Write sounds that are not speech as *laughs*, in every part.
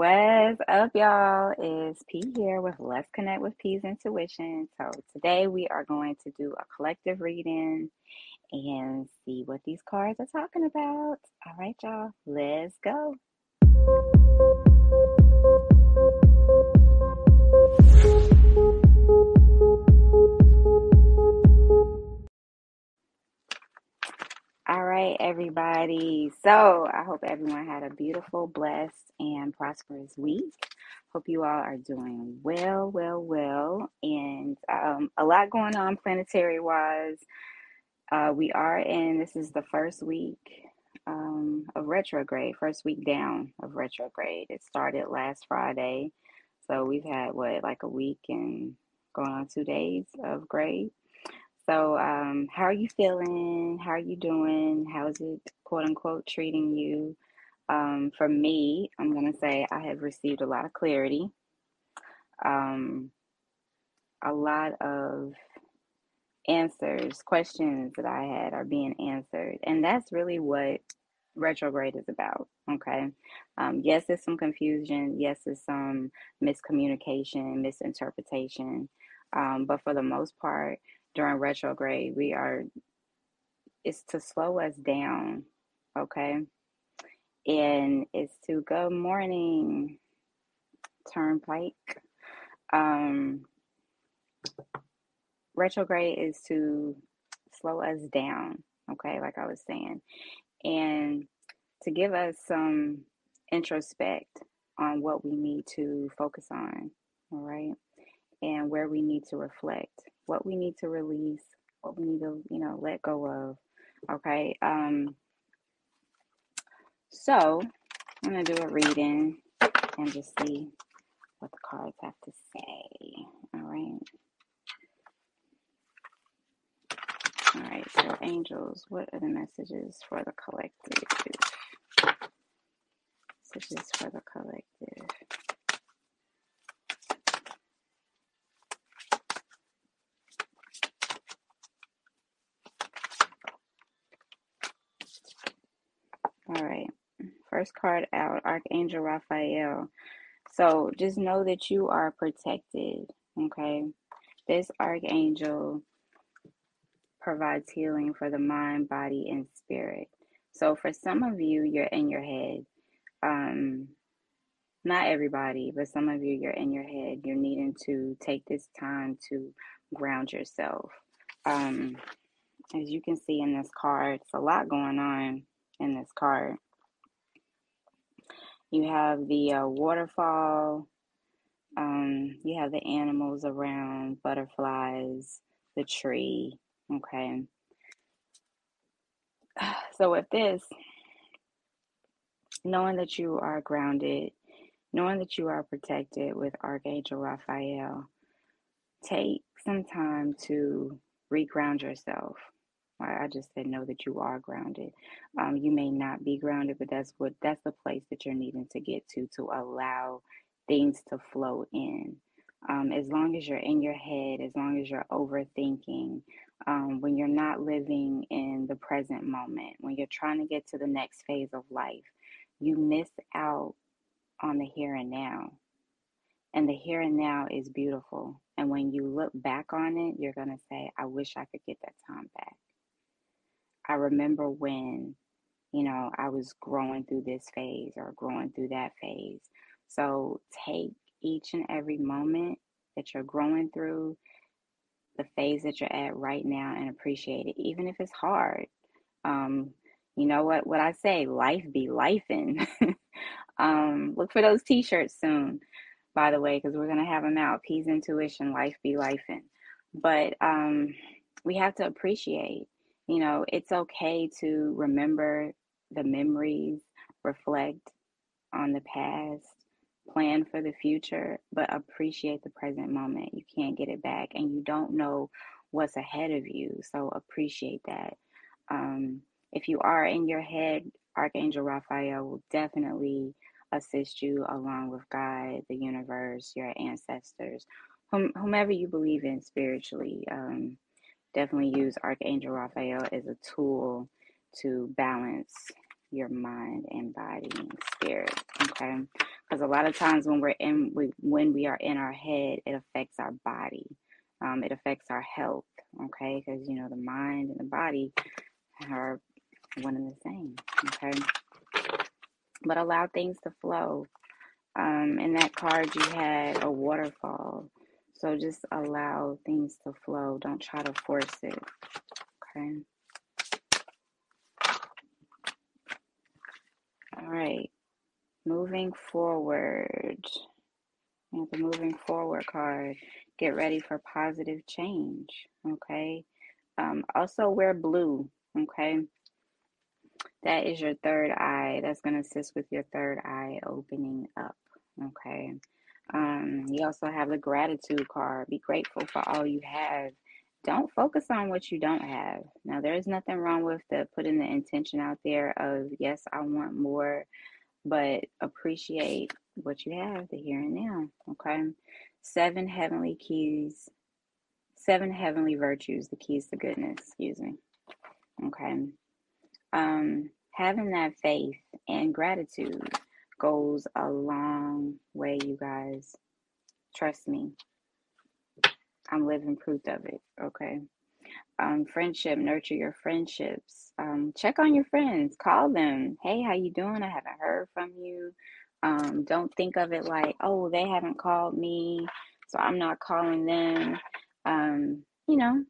What's up, y'all? Is P here with Let's Connect with P's Intuition. So, today we are going to do a collective reading and see what these cards are talking about. All right, y'all, let's go. Right, everybody. So I hope everyone had a beautiful, blessed, and prosperous week. Hope you all are doing well, well, well, and um, a lot going on planetary wise. Uh, we are in, this is the first week um, of retrograde, first week down of retrograde. It started last Friday. So we've had what, like a week and going on two days of grade. So, um, how are you feeling? How are you doing? How is it, quote unquote, treating you? Um, for me, I'm going to say I have received a lot of clarity. Um, a lot of answers, questions that I had are being answered. And that's really what retrograde is about. Okay. Um, yes, there's some confusion. Yes, there's some miscommunication, misinterpretation. Um, but for the most part, during retrograde, we are, it's to slow us down, okay? And it's to good morning, turnpike. Um, retrograde is to slow us down, okay, like I was saying, and to give us some introspect on what we need to focus on, all right, and where we need to reflect what we need to release, what we need to, you know, let go of. Okay. Um, so I'm gonna do a reading and just see what the cards have to say. All right. All right, so angels, what are the messages for the collective? Messages for the collective. All right. First card out, Archangel Raphael. So just know that you are protected. Okay. This archangel provides healing for the mind, body, and spirit. So for some of you, you're in your head. Um, not everybody, but some of you, you're in your head. You're needing to take this time to ground yourself. Um, as you can see in this card, it's a lot going on in this card. You have the uh, waterfall. Um, you have the animals around, butterflies, the tree. Okay. *sighs* So with this, knowing that you are grounded, knowing that you are protected with Archangel Raphael, take some time to reground yourself. I just said know that you are grounded. Um, you may not be grounded, but that's what that's the place that you're needing to get to to allow things to flow in. Um, as long as you're in your head, as long as you're overthinking, um, when you're not living in the present moment, when you're trying to get to the next phase of life, you miss out on the here and now. And the here and now is beautiful. And when you look back on it, you're going to say, I wish I could get that time back. I remember when, you know, I was growing through this phase or growing through that phase. So take each and every moment that you're growing through, the phase that you're at right now, and appreciate it, even if it's hard. Um, you know what? What I say, life be lifing. *laughs* um, look for those T-shirts soon, by the way, because we're gonna have them out. P's intuition, life be lifing. But um, we have to appreciate you know, it's okay to remember the memories, reflect on the past, plan for the future, but appreciate the present moment. You can't get it back, and you don't know what's ahead of you. So appreciate that. Um, if you are in your head, Archangel Raphael will definitely assist you along with God, the universe, your ancestors, whom, whomever you believe in spiritually. Um, definitely use Archangel Raphael as a tool to balance your mind and body and spirit. Okay. because a lot of times when we're in we, when we are in our head it affects our body um, it affects our health okay because you know the mind and the body are one and the same okay but allow things to flow um, in that card you had a waterfall so just allow things to flow don't try to force it okay all right moving forward And the moving forward card. Get ready for positive change. Okay. Um, also wear blue. Okay. That is your third eye. That's going to assist with your third eye opening up. Okay. Um, you also have the gratitude card. Be grateful for all you have. Don't focus on what you don't have. Now, there's nothing wrong with the putting the intention out there of, yes, I want more but appreciate what you have, the here and now. Okay. Seven heavenly keys, seven heavenly virtues, the keys to goodness, excuse me. Okay. Um, having that faith and gratitude goes a long way, you guys. Trust me. I'm living proof of it. Okay? Um, friendship nurture your friendships. Um, check on your friends. Call them. Hey how you doing? I haven't heard from you. Um, don't think of it like oh they haven't called me so i'm not calling them. Um, you know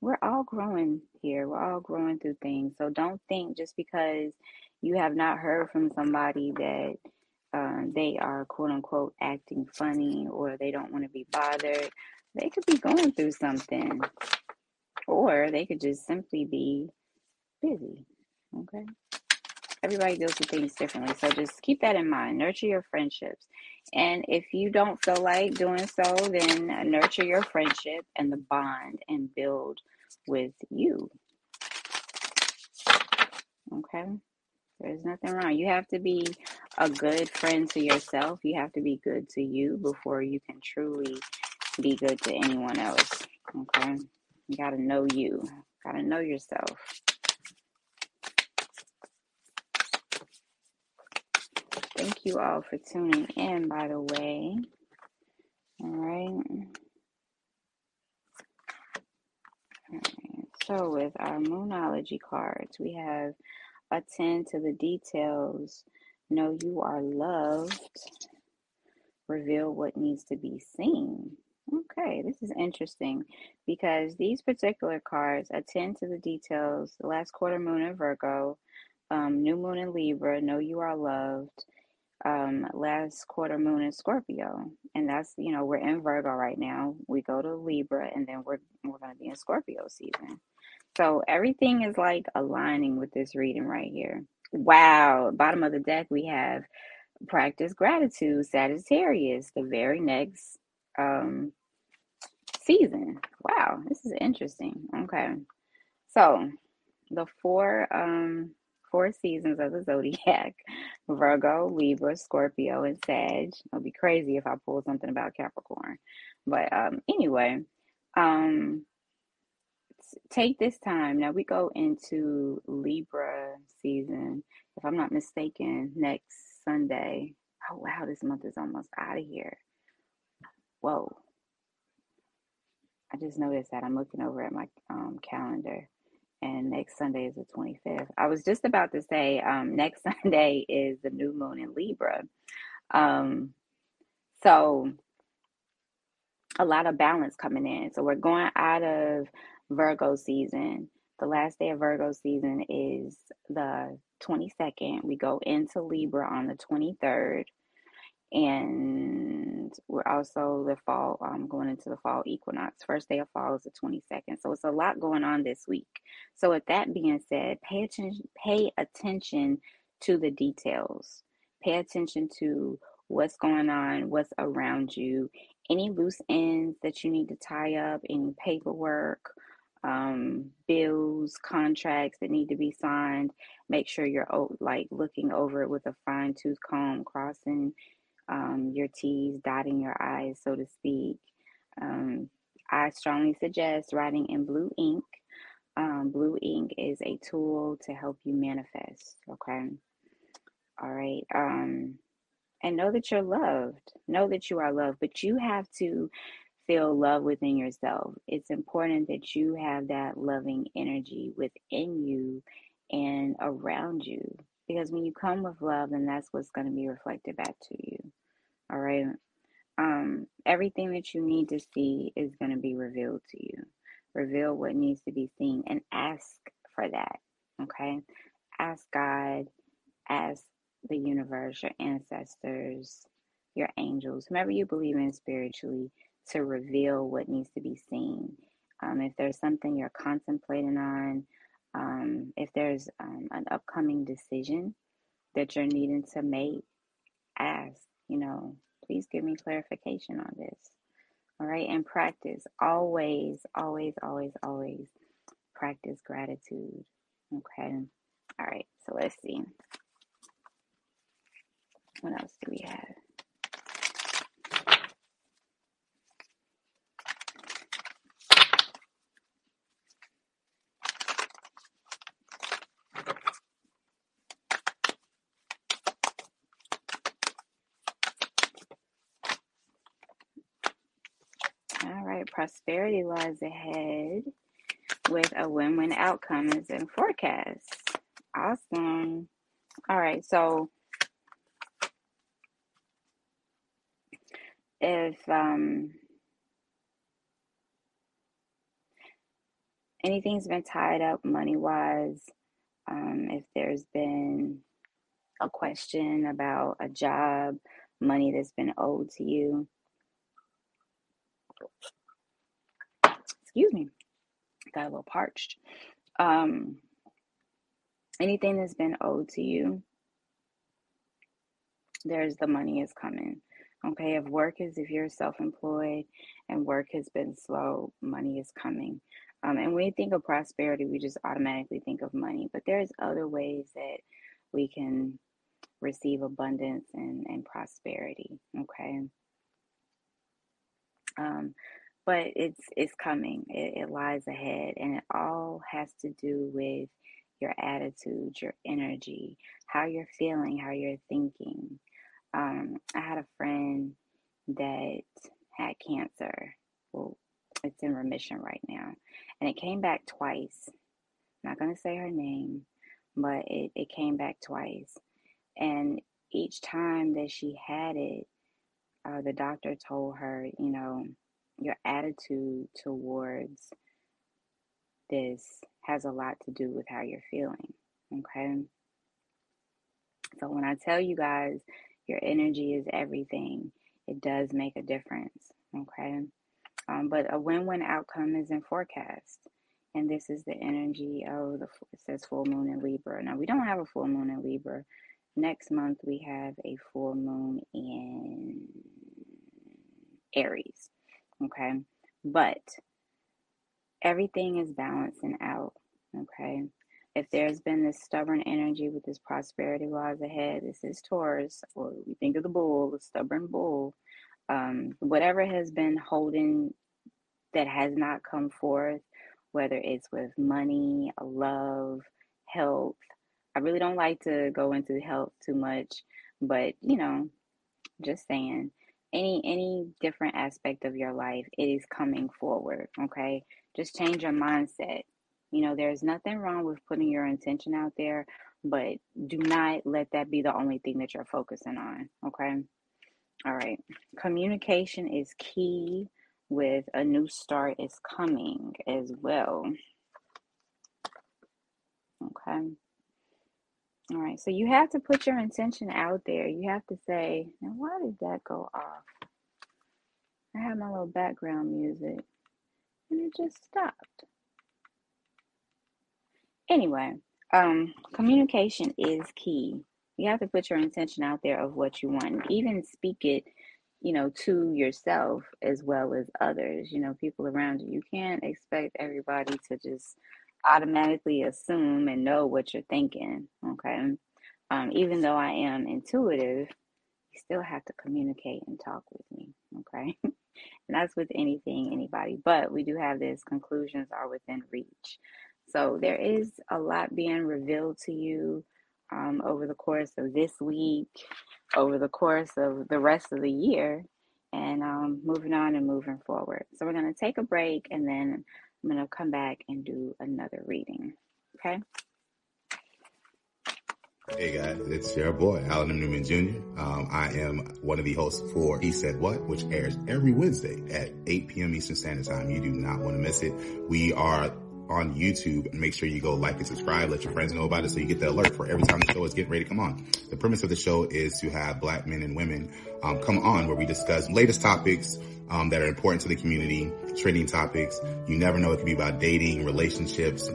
we're all growing here. We're all growing through things. So don't think just because you have not heard from somebody that uh, they are quote unquote acting funny or they don't want to be bothered they could be going through something or they could just simply be busy. Okay. Everybody deals with things differently. So just keep that in mind. Nurture your friendships. And if you don't feel like doing so, then nurture your friendship and the bond and build with you. Okay. There's nothing wrong. You have to be a good friend to yourself. You have to be good to you before you can truly be good to anyone else. Okay. You got to know you, got to know yourself. Thank you all for tuning in, by the way. All right. All right. So, with our Moonology cards, we have attend to the details, know you are loved, reveal what needs to be seen. Okay, this is interesting because these particular cards attend to the details. The last quarter moon in Virgo, um, new moon in Libra, know you are loved. Um, last quarter moon in Scorpio, and that's you know we're in Virgo right now. We go to Libra, and then we're we're going to be in Scorpio season. So everything is like aligning with this reading right here. Wow, bottom of the deck we have practice gratitude, Sagittarius, the very next um season. Wow, this is interesting. Okay. So the four um four seasons of the zodiac *laughs* Virgo, Libra, Scorpio, and Sag. It'll be crazy if I pull something about Capricorn. But um anyway, um take this time. Now we go into Libra season, if I'm not mistaken, next Sunday. Oh wow, this month is almost out of here. Whoa. I just noticed that I'm looking over at my um, calendar, and next Sunday is the 25th. I was just about to say um, *laughs* next Sunday is the new moon in Libra. Um, so a lot of balance coming in. So we're going out of Virgo season. The last day of Virgo season is the 22nd. We go into Libra on the 23rd and we're also the fall um, going into the fall equinox. First day of fall is the 22nd so it's a lot going on this week. So with that being said pay attention pay attention to the details. Pay attention to what's going on what's around you. Any loose ends that you need to tie up any paperwork um, bills contracts that need to be signed make sure you're like looking over it with a fine-tooth comb crossing um, your T's, dotting your I's, so to speak. Um, I strongly suggest writing in blue ink. Um, blue ink is a tool to help you manifest. Okay. All right. Um, and know that you're loved. Know that you are loved, but you have to feel love within yourself. It's important that you have that loving energy within you and around you. Because when you come with love, then that's what's going to be reflected back to you. All right. Um, everything that you need to see is going to be revealed to you. Reveal what needs to be seen and ask for that. Okay. Ask God, ask the universe, your ancestors, your angels, whomever you believe in spiritually, to reveal what needs to be seen. Um, if there's something you're contemplating on, um, if there's um, an upcoming decision that you're needing to make, ask, you know, please give me clarification on this. All right, and practice always, always, always, always practice gratitude. Okay, all right, so let's see. What else do we have? All right, prosperity lies ahead with a win win outcome is in forecast. Awesome. All right, so if um, anything's been tied up money wise, um, if there's been a question about a job, money that's been owed to you, excuse me, got a little parched. Um, anything that's been owed to you, there's the money is coming. Okay, if work is, if you're self employed and work has been slow, money is coming. Um, and when you think of prosperity, we just automatically think of money, but there's other ways that we can receive abundance and, and prosperity. Okay. Um, but it's it's coming. It, it lies ahead, and it all has to do with your attitude, your energy, how you're feeling, how you're thinking. Um, I had a friend that had cancer. Well, it's in remission right now, and it came back twice. I'm not gonna say her name, but it, it came back twice, and each time that she had it, uh, the doctor told her, you know, your attitude towards this has a lot to do with how you're feeling. Okay. So when I tell you guys your energy is everything, it does make a difference. Okay. Um, but a win win outcome is in forecast. And this is the energy of the, it says full moon in Libra. Now, we don't have a full moon in Libra. Next month, we have a full moon in Aries. Okay. But everything is balancing out. Okay. If there's been this stubborn energy with this prosperity laws ahead, this is Taurus, or we think of the bull, the stubborn bull. Um, whatever has been holding that has not come forth, whether it's with money, love, health. I really don't like to go into health too much, but you know, just saying any any different aspect of your life it is coming forward okay? Just change your mindset. You know there's nothing wrong with putting your intention out there but do not let that be the only thing that you're focusing on okay? All right. Communication is key with a new start is coming as well. Okay all right, so you have to put your intention out there. You have to say, now why did that go off? I had my little background music and it just stopped. Anyway, um, communication is key. You have to put your intention out there of what you want. Even speak it, you know, to yourself as well as others, you know, people around you. You can't expect everybody to just automatically assume and know what you're thinking. Okay. Um, even though I am intuitive, you still have to communicate and talk with me. Okay. *laughs* and that's with anything, anybody. But we do have this conclusions are within reach. So there is a lot being revealed to you um, over the course of this week. over the course of the rest of the year and um, moving on and moving forward. So we're going to take a break and then I'm going to come back and do another reading. Okay. Hey guys, it's your boy, Alan. Newman Jr. Um, I am one of the hosts for He Said What, which airs every Wednesday at 8 p.m. Eastern Standard Time. You do not want to miss it. We are on YouTube and make sure you go like and subscribe. Let your friends know about it so you get the alert for every time the show is getting ready to come on. The premise of the show is to have black men and women um, come on where we discuss latest topics um, that are important to the community, trending topics. You never know. It could be about dating, relationships,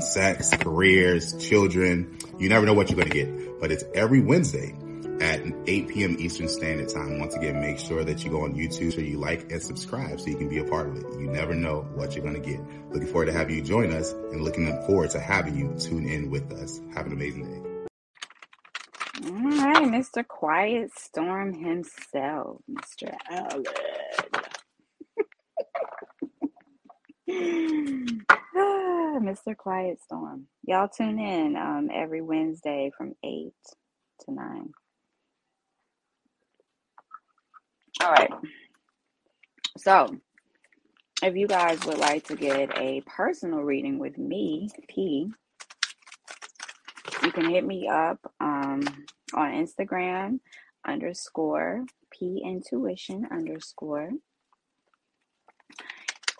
sex, careers, children. You never know what you're going to get, but it's every Wednesday at 8 p.m. Eastern Standard Time. Once again, make sure that you go on YouTube so you like and subscribe so you can be a part of it. You never know what you're going to get. Looking forward to having you join us and looking forward to having you tune in with us. Have an amazing day. All right, Mr. Quiet Storm himself, Mr. Allen. *laughs* Mr. Quiet Storm. Y'all tune in um, every Wednesday from 8 to 9. All right. So, if you guys would like to get a personal reading with me, P, you can hit me up um, on Instagram underscore P Intuition underscore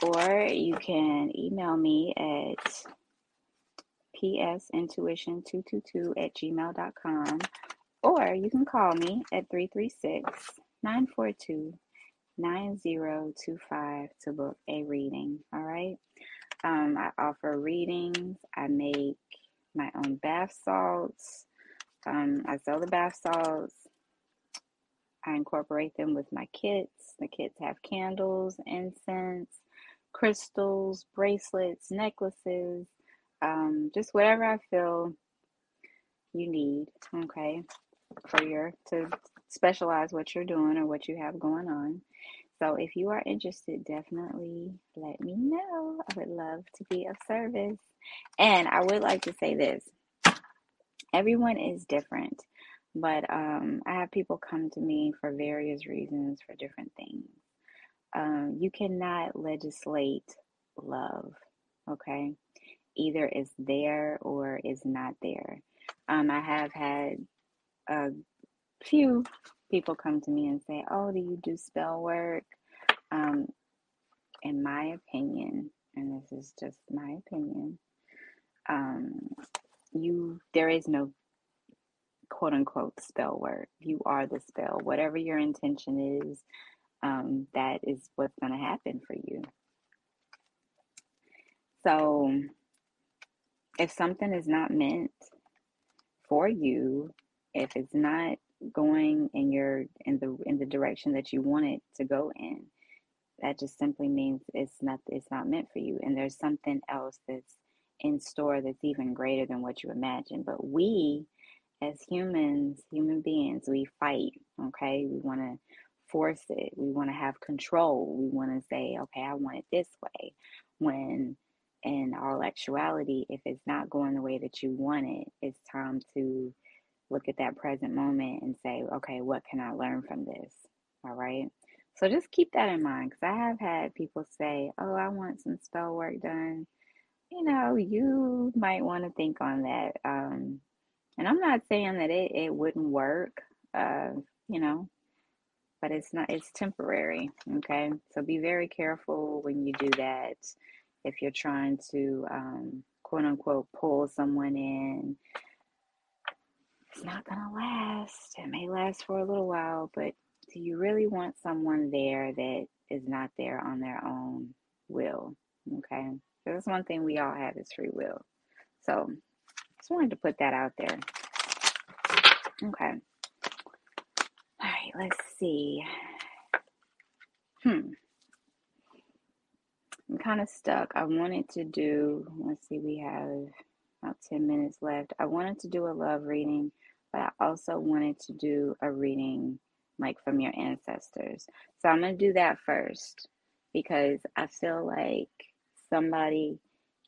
or you can email me at psintuition222 at gmail.com, or you can call me at 336 942 9025 to book a reading. All right. Um, I offer readings, I make my own bath salts. Um, I sell the bath salts. I incorporate them with my kits. The kits have candles, incense, crystals, bracelets, necklaces, um, just whatever I feel you need, okay, for your to specialize what you're doing or what you have going on. So if you are interested, definitely let me know. I would love to be of service. And I would like to say this everyone is different, but um, I have people come to me for various reasons for different things um, you cannot legislate love, okay? Either it's there or it's not there. Um, I have had a few people come to me and say, Oh, do you do spell work? Um, in my opinion, and this is just my opinion, um, you there is no quote unquote spell work. You are the spell. Whatever your intention is, um, that is what's going to happen for you. So, if something is not meant for you, if it's not going in your in the in the direction that you want it to go in, that just simply means it's not it's not meant for you, and there's something else that's in store that's even greater than what you imagine. But we, as humans, human beings, we fight. Okay, we want to force it. We want to have control. We want to say, okay, I want it this way. When in all actuality, if it's not going the way that you want it, it's time to look at that present moment and say, okay, what can I learn from this? All right. So just keep that in mind because I have had people say, oh, I want some spell work done. You know, you might want to think on that. Um, and I'm not saying that it, it wouldn't work. Uh, you know, but it's not it's temporary okay so be very careful when you do that if you're trying to um, quote unquote pull someone in it's not gonna last it may last for a little while but do you really want someone there that is not there on their own will okay that's one thing we all have is free will so just wanted to put that out there okay all right, let's see. Hmm. I'm kind of stuck. I wanted to do, let's see, we have about 10 minutes left. I wanted to do a love reading, but I also wanted to do a reading like from your ancestors. So I'm going to do that first because I feel like somebody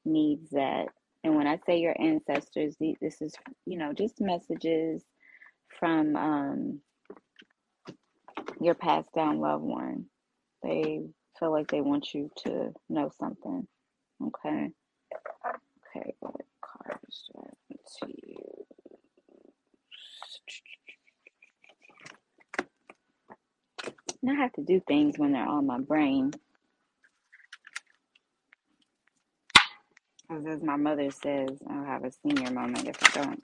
needs that. And when I say your ancestors, this is, you know, just messages from um, your passed down loved one. They feel like they want you to know something. Okay. Okay, what cards do I to you? I have to do things when they're on my brain. Because as my mother says, I'll have a senior moment if I don't.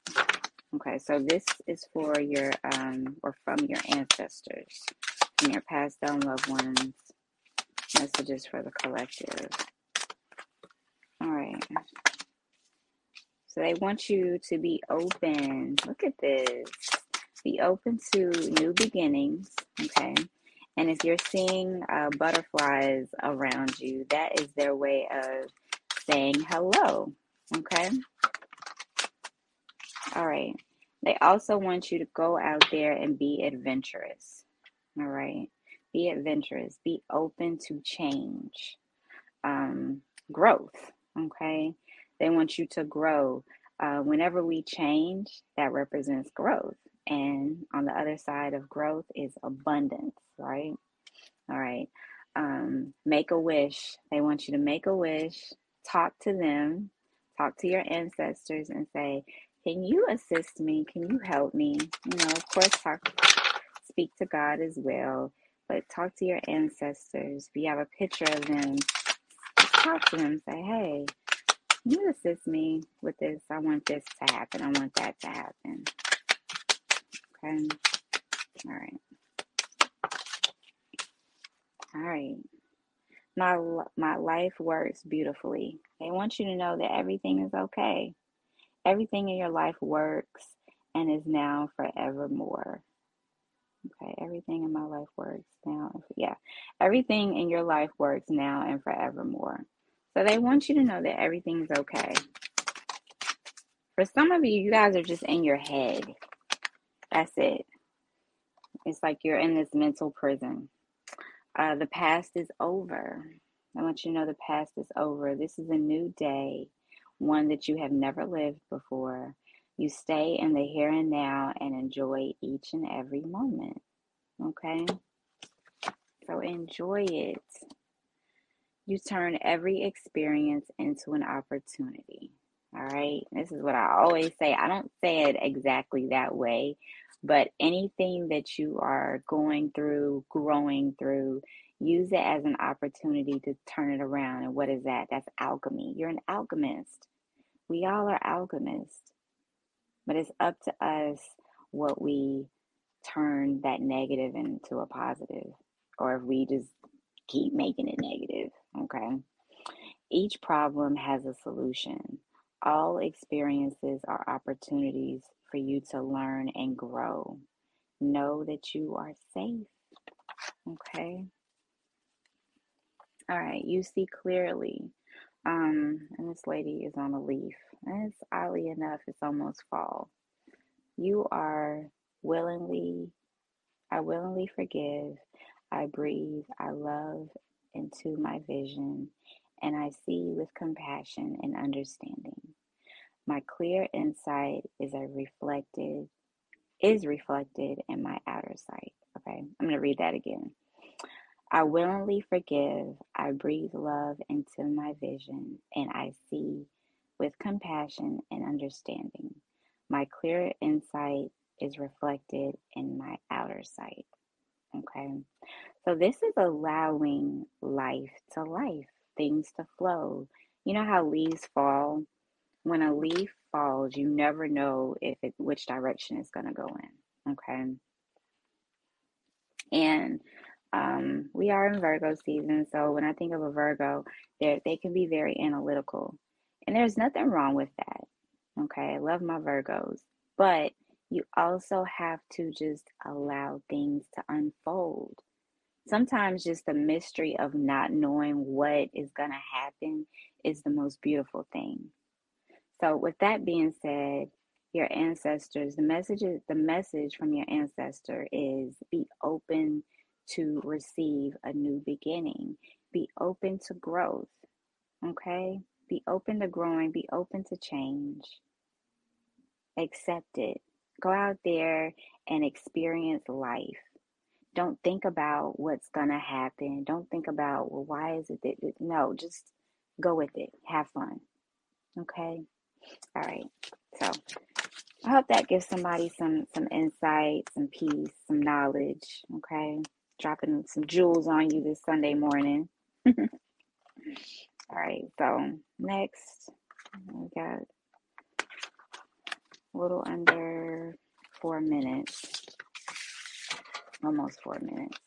Okay, so this is for your um or from your ancestors, from your passed down loved ones. Messages for the collective. All right. So they want you to be open. Look at this. Be open to new beginnings. Okay. And if you're seeing uh, butterflies around you, that is their way of saying hello. Okay. All right. They also want you to go out there and be adventurous. All right. Be adventurous. Be open to change, um, growth. Okay. They want you to grow. Uh, whenever we change, that represents growth. And on the other side of growth is abundance, right? All right. Um, make a wish. They want you to make a wish, talk to them, talk to your ancestors, and say, Can you assist me? Can you help me? You know, of course, talk, speak to God as well, but talk to your ancestors. If you have a picture of them, talk to them. Say, Hey, can you assist me with this? I want this to happen. I want that to happen. Okay. All right. All right. My my life works beautifully. They want you to know that everything is okay. Everything in your life works and is now forevermore. Okay, everything in my life works now. Yeah, everything in your life works now and forevermore. So they want you to know that everything's okay. For some of you, you guys are just in your head. That's it. It's like you're in this mental prison. Uh, the past is over. I want you to know the past is over. This is a new day, one that you have never lived before. You stay in the here and now and enjoy each and every moment. Okay? So enjoy it. You turn every experience into an opportunity. All right? This is what I always say. I don't say it exactly that way, but anything that you are going through, growing through, use it as an opportunity to turn it around. And what is that? That's alchemy. You're an alchemist. We all are alchemists. But it's up to us what we turn that negative into a positive, or if we just keep making it negative. Okay. Each problem has a solution. All experiences are opportunities for you to learn and grow. Know that you are safe. Okay. All right. You see clearly. Um, and this lady is on a leaf. And it's oddly enough, it's almost fall. You are willingly, I willingly forgive. I breathe. I love into my vision. And I see with compassion and understanding. My clear insight is a reflected is reflected in my outer sight. Okay, I'm going to read that again. I willingly forgive. I breathe love into my vision, and I see with compassion and understanding. My clear insight is reflected in my outer sight. Okay, so this is allowing life to life, things to flow. You know how leaves fall when a leaf falls, you never know if it which direction it's going to go in. Okay. And um, we are in Virgo season, so when I think of a Virgo, they they can be very analytical, and there's nothing wrong with that. Okay, I love my Virgos, but you also have to just allow things to unfold. Sometimes just the mystery of not knowing what is going to happen is the most beautiful thing. So, with that being said, your ancestors, the message, the message from your ancestor is be open to receive a new beginning. Be open to growth. Okay? Be open to growing, be open to change. Accept it. Go out there and experience life. Don't think about what's going to happen. Don't think about, well, why is it that, no, just go with it. Have fun. Okay? All right. So, I hope that gives somebody some some insight, some peace, some knowledge, okay? Dropping some jewels on you this Sunday morning. *laughs* All right, so next we got a little under four minutes, almost four minutes.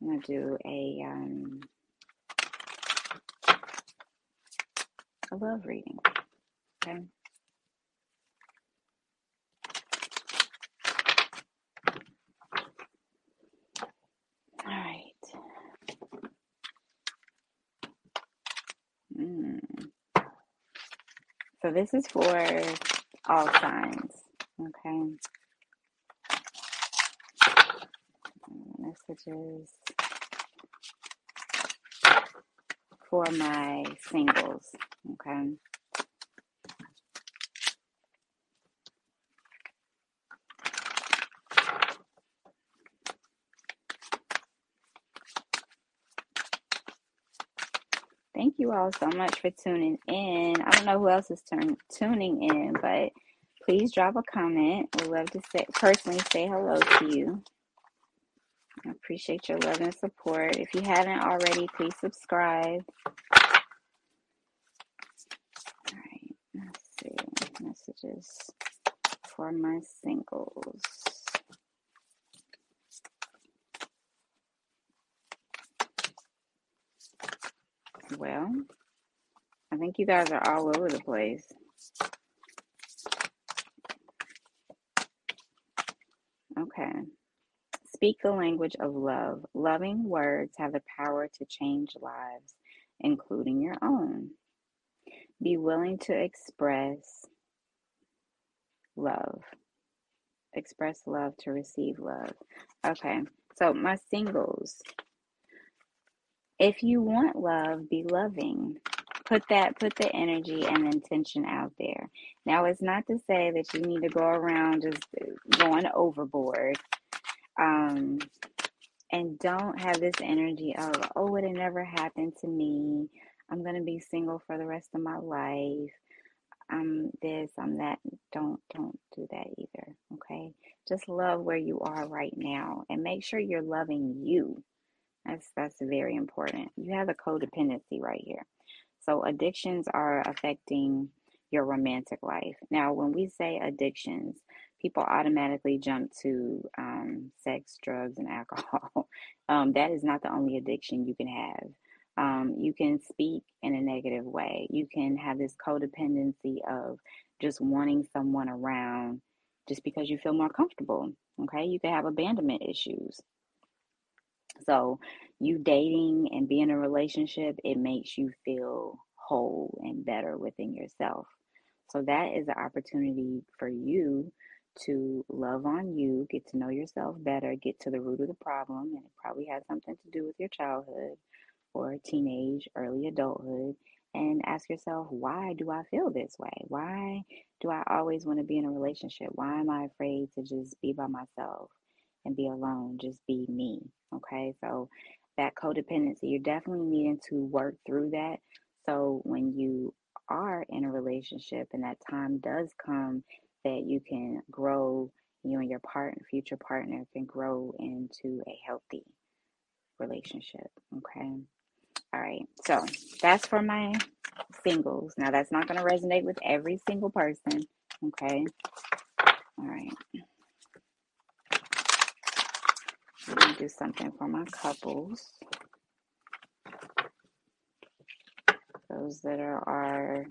I'm gonna do a um, love reading. Okay. All right. Mm. So this is for all signs. Okay. Messages for my singles. Okay. Thank you all so much for tuning in. I don't know who else is turn, tuning in, but please drop a comment. We love to say personally say hello to you. I appreciate your love and support. If you haven't already, please subscribe. All right, let's see. Messages for my singles. Well, I think you guys are all over the place. Okay. Speak the language of love. Loving words have the power to change lives, including your own. Be willing to express love. Express love to receive love. Okay. So, my singles, if you want love, be loving. Put that, put the energy and intention out there. Now, it's not to say that you need to go around just going overboard. Um, and don't have this energy of, oh, it never happened to me. I'm going to be single for the rest of my life. I'm this, I'm that. Don't don't do that either. Okay. Just love where you are right now and make sure you're loving you that's that's very important. You have a codependency right here. So addictions are affecting your romantic life. Now, when we say addictions, people automatically jump to um, sex, drugs, and *laughs* alcohol. um, that is not the only addiction you can have. Um, you can speak in a negative way. You can have this codependency of just wanting someone around just because you feel more comfortable. Okay, you can have abandonment issues. So, you dating and being in a relationship, it makes you feel whole and better within yourself. So, that is an opportunity for you to love on you, get to know yourself better, get to the root of the problem. And it probably has something to do with your childhood or teenage, early adulthood. And ask yourself, why do I feel this way? Why do I always want to be in a relationship? Why am I afraid to just be by myself? and be alone, just be me. Okay, so that codependency, you're definitely needing to work through that. So when you are in a relationship and that time does come that you can grow, you and your partner, future partner can grow into a healthy relationship. Okay. All right. So that's for my singles. Now, that's not going to resonate with every single person. Okay. All right. Let me do something for my couples. Those that are, are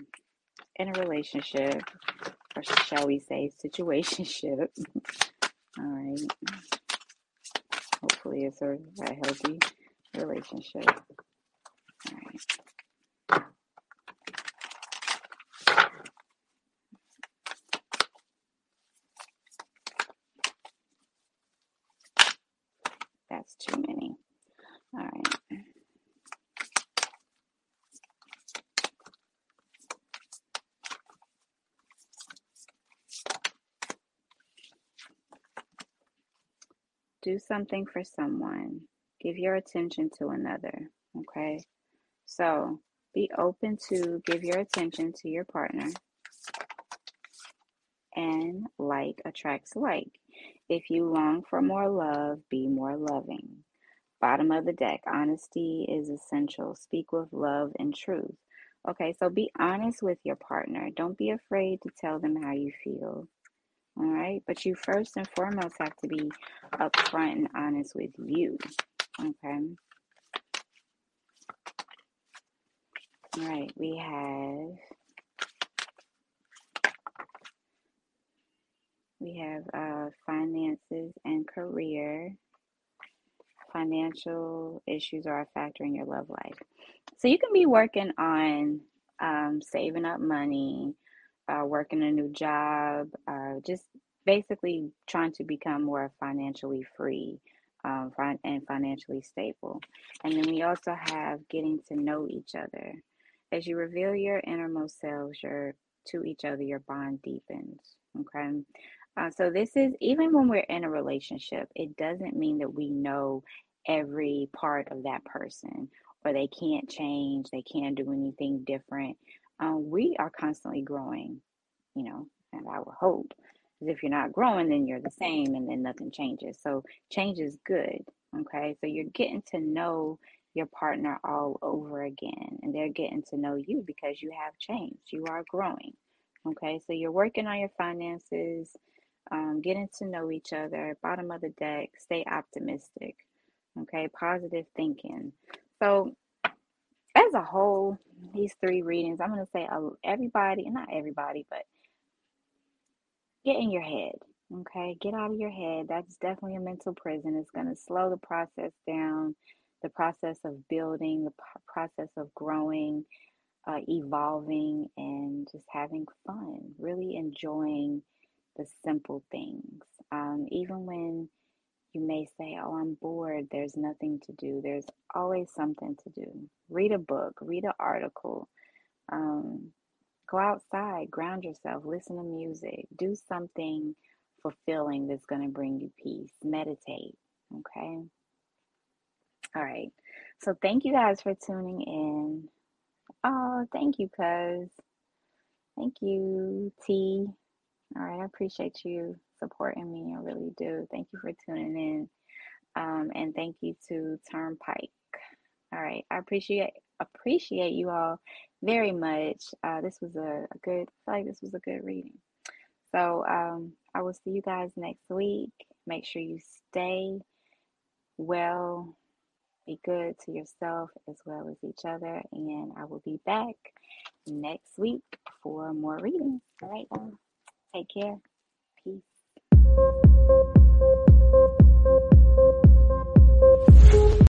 in a relationship, or shall we say, situationship. *laughs* All right. Hopefully, it's a, a healthy relationship. All right. That's too many. All right. do something for someone, give your attention to another. Okay. So be open to give your attention to your partner. And like attracts like. If you long for more love, be more loving. Bottom of the deck, honesty is essential. Speak with love and truth. Okay, so be honest with your partner. Don't be afraid to tell them how you feel. All right, but you first and foremost have to be upfront and honest with you. Okay. All right, we have we have uh, finances and career. Financial issues are a factor in your love life, so you can be working on um, saving up money, uh, working a new job, uh, just basically trying to become more financially free um, and financially stable. And then we also have getting to know each other. As you reveal your innermost selves your, to each other, your bond deepens. Okay. Uh, so, this is even when we're in a relationship, it doesn't mean that we know every part of that person or they can't change, they can't do anything different. Uh, we are constantly growing, you know, and I would hope. If you're not growing, then you're the same and then nothing changes. So, change is good. Okay. So, you're getting to know your partner all over again and they're getting to know you because you have changed you are growing okay so you're working on your finances um, getting to know each other bottom of the deck stay optimistic okay positive thinking so as a whole these three readings i'm going to say everybody, and not everybody but get in your head okay? Get out of your head. That's definitely a mental prison. It's going to slow the process down the process of building, the process of growing, uh, evolving, and just having fun, really enjoying the simple things. Um, even when you may say, Oh, I'm bored, there's nothing to do, there's always something to do. Read a book, read an article, um, go outside, ground yourself, listen to music, do something fulfilling that's going to bring you peace, meditate. Okay. All right. So thank you guys for tuning in. Oh, thank you, cuz. Thank you, T. All right. I appreciate you supporting me. I really do. Thank you for tuning in. Um, and thank you to Turnpike. All right. I appreciate appreciate you all very much. Uh, this was a, a good, I feel like this was a good reading. So um, I will see you guys next week. Make sure you stay well be good to yourself as well as each other. And I will be back next week for more readings. All right, take care. Peace.